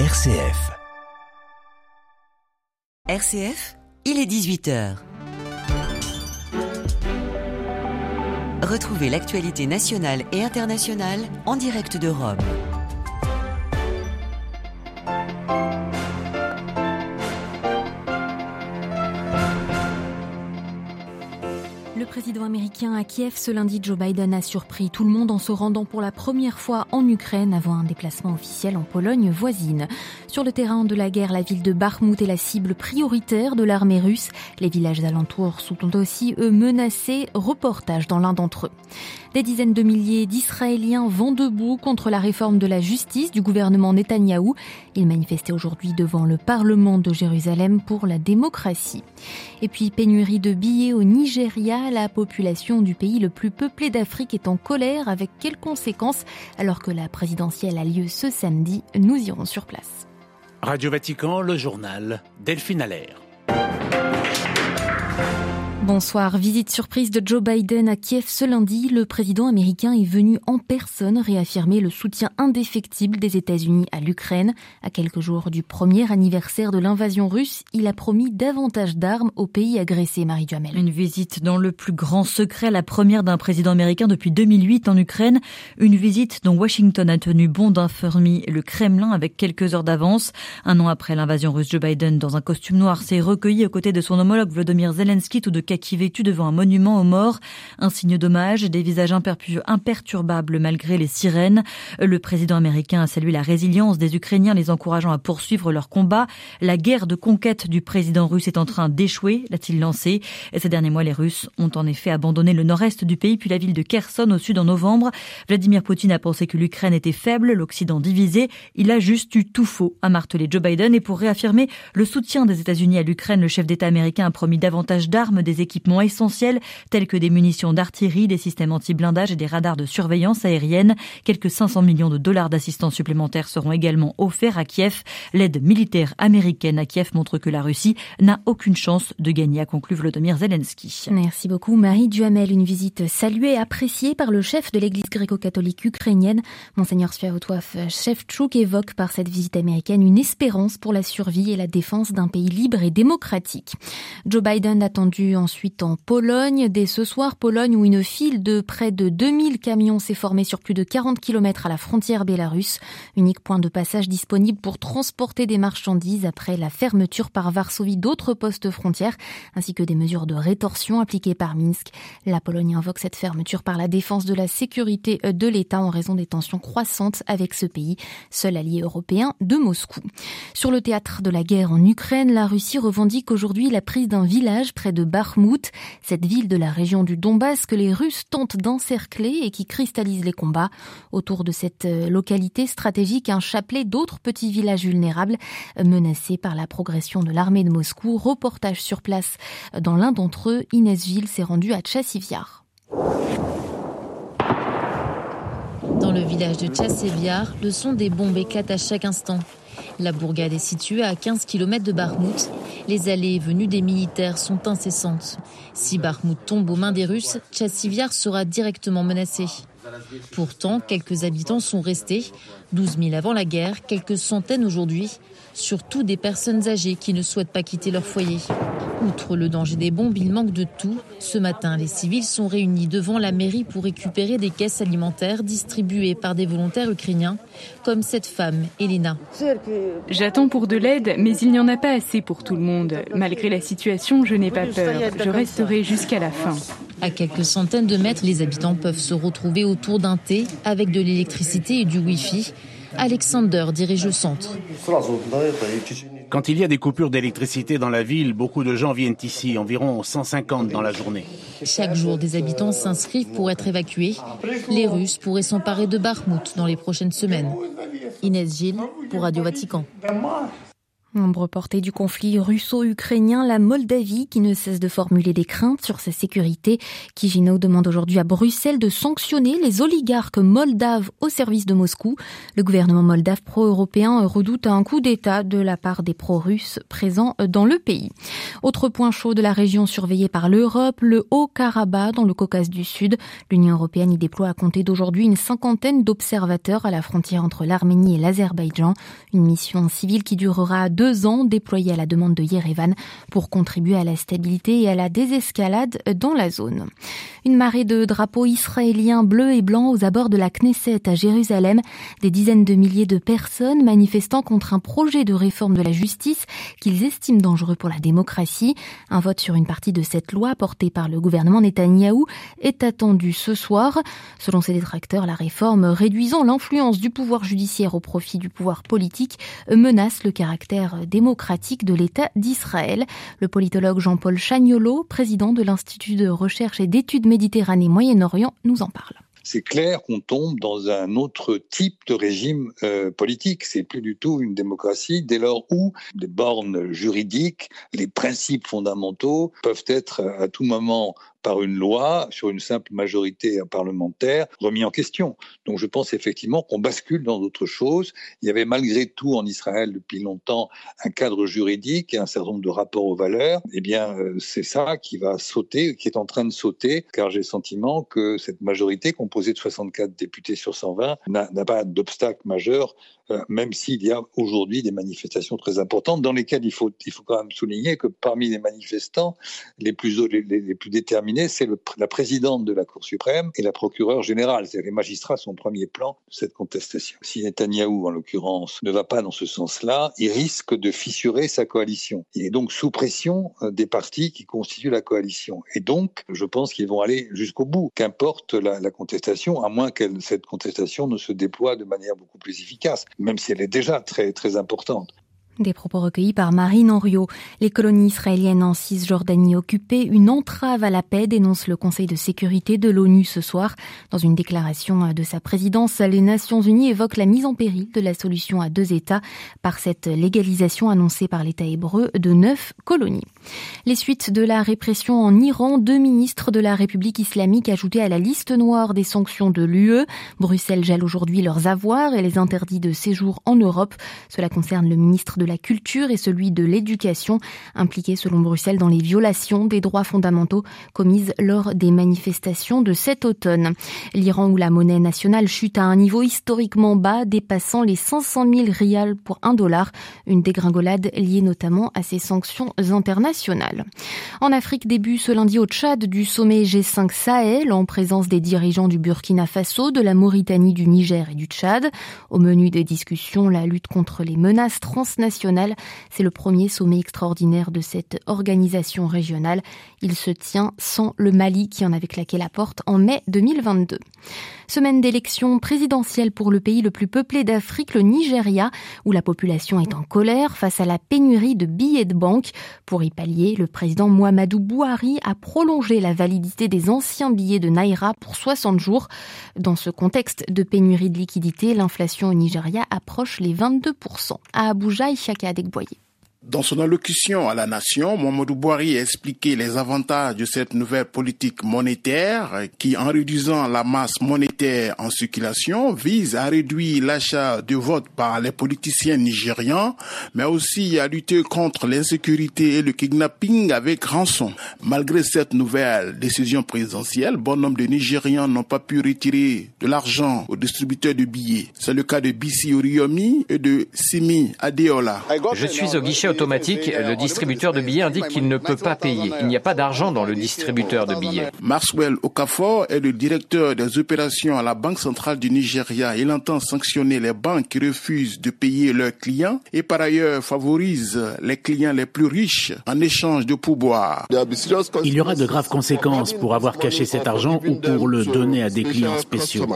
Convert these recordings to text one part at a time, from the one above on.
RCF. RCF, il est 18h. Retrouvez l'actualité nationale et internationale en direct de Rome. Le président américain à Kiev ce lundi, Joe Biden a surpris tout le monde en se rendant pour la première fois en Ukraine avant un déplacement officiel en Pologne voisine. Sur le terrain de la guerre, la ville de Bakhmut est la cible prioritaire de l'armée russe. Les villages alentours sont aussi, eux, menacés. Reportage dans l'un d'entre eux. Des dizaines de milliers d'Israéliens vont debout contre la réforme de la justice du gouvernement Netanyahou. Ils manifestaient aujourd'hui devant le Parlement de Jérusalem pour la démocratie. Et puis pénurie de billets au Nigeria, la population du pays le plus peuplé d'Afrique est en colère avec quelles conséquences alors que la présidentielle a lieu ce samedi Nous irons sur place. Radio Vatican, le journal Delphine Allaire. Bonsoir. Visite surprise de Joe Biden à Kiev ce lundi. Le président américain est venu en personne réaffirmer le soutien indéfectible des États-Unis à l'Ukraine. À quelques jours du premier anniversaire de l'invasion russe, il a promis davantage d'armes au pays agressé, Marie Duhamel. Une visite dans le plus grand secret, la première d'un président américain depuis 2008 en Ukraine. Une visite dont Washington a tenu bon d'informer le Kremlin avec quelques heures d'avance. Un an après l'invasion russe, Joe Biden, dans un costume noir, s'est recueilli aux côtés de son homologue Vladimir Zelensky, tout de qui vêtu devant un monument aux morts. Un signe d'hommage, des visages imperturbables malgré les sirènes. Le président américain a salué la résilience des Ukrainiens, les encourageant à poursuivre leur combat. La guerre de conquête du président russe est en train d'échouer, l'a-t-il lancé. Et ces derniers mois, les Russes ont en effet abandonné le nord-est du pays, puis la ville de Kherson au sud en novembre. Vladimir Poutine a pensé que l'Ukraine était faible, l'Occident divisé. Il a juste eu tout faux, a martelé Joe Biden. Et pour réaffirmer le soutien des États-Unis à l'Ukraine, le chef d'État américain a promis davantage d'armes, des équipements essentiels tels que des munitions d'artillerie, des systèmes anti-blindage et des radars de surveillance aérienne. Quelques 500 millions de dollars d'assistance supplémentaire seront également offerts à Kiev. L'aide militaire américaine à Kiev montre que la Russie n'a aucune chance de gagner, a conclu Vladimir Zelensky. Merci beaucoup Marie Duhamel. Une visite saluée et appréciée par le chef de l'église gréco-catholique ukrainienne. Monseigneur Sviatoslav Shevchuk évoque par cette visite américaine une espérance pour la survie et la défense d'un pays libre et démocratique. Joe Biden attendu ensuite ensuite en Pologne. Dès ce soir, Pologne où une file de près de 2000 camions s'est formée sur plus de 40 km à la frontière bélarusse. Unique point de passage disponible pour transporter des marchandises après la fermeture par Varsovie d'autres postes frontières ainsi que des mesures de rétorsion appliquées par Minsk. La Pologne invoque cette fermeture par la défense de la sécurité de l'État en raison des tensions croissantes avec ce pays, seul allié européen de Moscou. Sur le théâtre de la guerre en Ukraine, la Russie revendique aujourd'hui la prise d'un village près de Bakhmut cette ville de la région du Donbass que les Russes tentent d'encercler et qui cristallise les combats. Autour de cette euh, localité stratégique, un chapelet d'autres petits villages vulnérables menacés par la progression de l'armée de Moscou. Reportage sur place dans l'un d'entre eux, Inès Ville s'est rendue à Tchassiviar. Dans le village de Tchasséviar, le son des bombes éclate à chaque instant. La bourgade est située à 15 km de Barmout. Les allées et venues des militaires sont incessantes. Si Barmout tombe aux mains des Russes, Tchassiviar sera directement menacé. Pourtant, quelques habitants sont restés, 12 000 avant la guerre, quelques centaines aujourd'hui, surtout des personnes âgées qui ne souhaitent pas quitter leur foyer. Outre le danger des bombes, il manque de tout. Ce matin, les civils sont réunis devant la mairie pour récupérer des caisses alimentaires distribuées par des volontaires ukrainiens, comme cette femme, Elena. J'attends pour de l'aide, mais il n'y en a pas assez pour tout le monde. Malgré la situation, je n'ai pas peur. Je resterai jusqu'à la fin. À quelques centaines de mètres, les habitants peuvent se retrouver autour d'un thé avec de l'électricité et du Wi-Fi. Alexander dirige le centre. Quand il y a des coupures d'électricité dans la ville, beaucoup de gens viennent ici, environ 150 dans la journée. Chaque jour, des habitants s'inscrivent pour être évacués. Les Russes pourraient s'emparer de Bakhmut dans les prochaines semaines. Inès Gilles pour Radio Vatican. Nombre porté du conflit russo-ukrainien, la Moldavie qui ne cesse de formuler des craintes sur sa sécurité. Kijino demande aujourd'hui à Bruxelles de sanctionner les oligarques moldaves au service de Moscou. Le gouvernement moldave pro-européen redoute un coup d'État de la part des pro-russes présents dans le pays. Autre point chaud de la région surveillée par l'Europe, le Haut-Karabakh dans le Caucase du Sud. L'Union européenne y déploie à compter d'aujourd'hui une cinquantaine d'observateurs à la frontière entre l'Arménie et l'Azerbaïdjan. Une mission civile qui durera deux deux ans déployés à la demande de Yerevan pour contribuer à la stabilité et à la désescalade dans la zone. Une marée de drapeaux israéliens bleus et blancs aux abords de la Knesset à Jérusalem, des dizaines de milliers de personnes manifestant contre un projet de réforme de la justice qu'ils estiment dangereux pour la démocratie. Un vote sur une partie de cette loi portée par le gouvernement Netanyahou est attendu ce soir. Selon ses détracteurs, la réforme réduisant l'influence du pouvoir judiciaire au profit du pouvoir politique menace le caractère démocratique de l'État d'Israël. Le politologue Jean-Paul Chagnolo, président de l'Institut de recherche et d'études Méditerranée-Moyen-Orient, nous en parle c'est clair qu'on tombe dans un autre type de régime euh, politique. C'est plus du tout une démocratie dès lors où les bornes juridiques, les principes fondamentaux peuvent être à tout moment par une loi sur une simple majorité parlementaire remis en question. Donc je pense effectivement qu'on bascule dans d'autres choses. Il y avait malgré tout en Israël depuis longtemps un cadre juridique et un certain nombre de rapports aux valeurs. Eh bien, euh, c'est ça qui va sauter, qui est en train de sauter, car j'ai le sentiment que cette majorité composée de 64 députés sur 120 n'a pas d'obstacle majeur même s'il y a aujourd'hui des manifestations très importantes dans lesquelles il faut, il faut quand même souligner que parmi les manifestants, les plus, les, plus déterminés, c'est la présidente de la Cour suprême et la procureure générale. Les magistrats sont au premier plan de cette contestation. Si Netanyahou, en l'occurrence, ne va pas dans ce sens-là, il risque de fissurer sa coalition. Il est donc sous pression euh, des partis qui constituent la coalition. Et donc, je pense qu'ils vont aller jusqu'au bout, qu'importe la, la contestation, à moins que cette contestation ne se déploie de manière beaucoup plus efficace même si elle est déjà très, importante. Des propos recueillis par Marine Henriot. Les colonies israéliennes en Cisjordanie occupées, une entrave à la paix, dénonce le Conseil de sécurité de l'ONU ce soir. Dans une déclaration de sa présidence, les Nations Unies évoquent la mise en péril de la solution à deux États par cette légalisation annoncée par l'État hébreu de neuf colonies. Les suites de la répression en Iran, deux ministres de la République islamique ajoutés à la liste noire des sanctions de l'UE. Bruxelles gèle aujourd'hui leurs avoirs et les interdits de séjour en Europe. Cela concerne le ministre de de la culture et celui de l'éducation, impliqués selon Bruxelles dans les violations des droits fondamentaux commises lors des manifestations de cet automne. L'Iran où la monnaie nationale chute à un niveau historiquement bas, dépassant les 500 000 rials pour un dollar, une dégringolade liée notamment à ces sanctions internationales. En Afrique, début ce lundi au Tchad du sommet G5 Sahel en présence des dirigeants du Burkina Faso, de la Mauritanie, du Niger et du Tchad. Au menu des discussions, la lutte contre les menaces transnationales c'est le premier sommet extraordinaire de cette organisation régionale. Il se tient sans le Mali qui en avait claqué la porte en mai 2022. Semaine d'élection présidentielle pour le pays le plus peuplé d'Afrique, le Nigeria, où la population est en colère face à la pénurie de billets de banque. Pour y pallier, le président Muhammadu Buhari a prolongé la validité des anciens billets de Naira pour 60 jours. Dans ce contexte de pénurie de liquidités, l'inflation au Nigeria approche les 22%. À Abuja, Ishaka Adekboye. Dans son allocution à la nation, Mohamedou Bouhari a expliqué les avantages de cette nouvelle politique monétaire qui, en réduisant la masse monétaire en circulation, vise à réduire l'achat de votes par les politiciens nigérians, mais aussi à lutter contre l'insécurité et le kidnapping avec rançon. Malgré cette nouvelle décision présidentielle, bon nombre de Nigérians n'ont pas pu retirer de l'argent aux distributeurs de billets. C'est le cas de Bissi Oriyomi et de Simi Adeola. Je suis au guichet automatique, le distributeur de billets indique qu'il ne peut pas payer. Il n'y a pas d'argent dans le distributeur de billets. Maxwell Okafor est le directeur des opérations à la Banque centrale du Nigeria. Il entend sanctionner les banques qui refusent de payer leurs clients et par ailleurs favorise les clients les plus riches en échange de pourboire. Il y aura de graves conséquences pour avoir caché cet argent ou pour le donner à des clients spéciaux.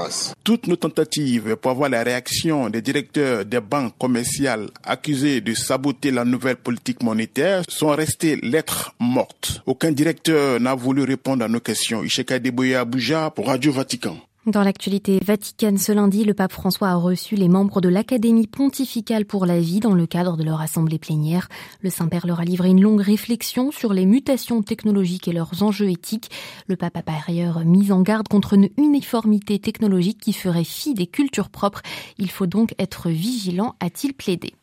Toutes nos tentatives pour avoir la réaction des directeurs des banques commerciales accusés de saboter la nouvelle politique monétaire sont restées lettres mortes. Aucun directeur n'a voulu répondre à nos questions. Isheka Deboye Abuja pour Radio Vatican. Dans l'actualité vaticane ce lundi, le pape François a reçu les membres de l'Académie pontificale pour la vie dans le cadre de leur assemblée plénière. Le Saint-Père leur a livré une longue réflexion sur les mutations technologiques et leurs enjeux éthiques. Le pape a par ailleurs mis en garde contre une uniformité technologique qui ferait fi des cultures propres. Il faut donc être vigilant, a-t-il plaidé.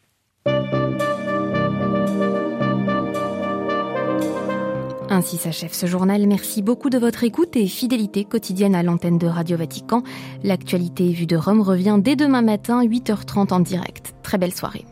Ainsi s'achève ce journal. Merci beaucoup de votre écoute et fidélité quotidienne à l'antenne de Radio Vatican. L'actualité vue de Rome revient dès demain matin, 8h30 en direct. Très belle soirée.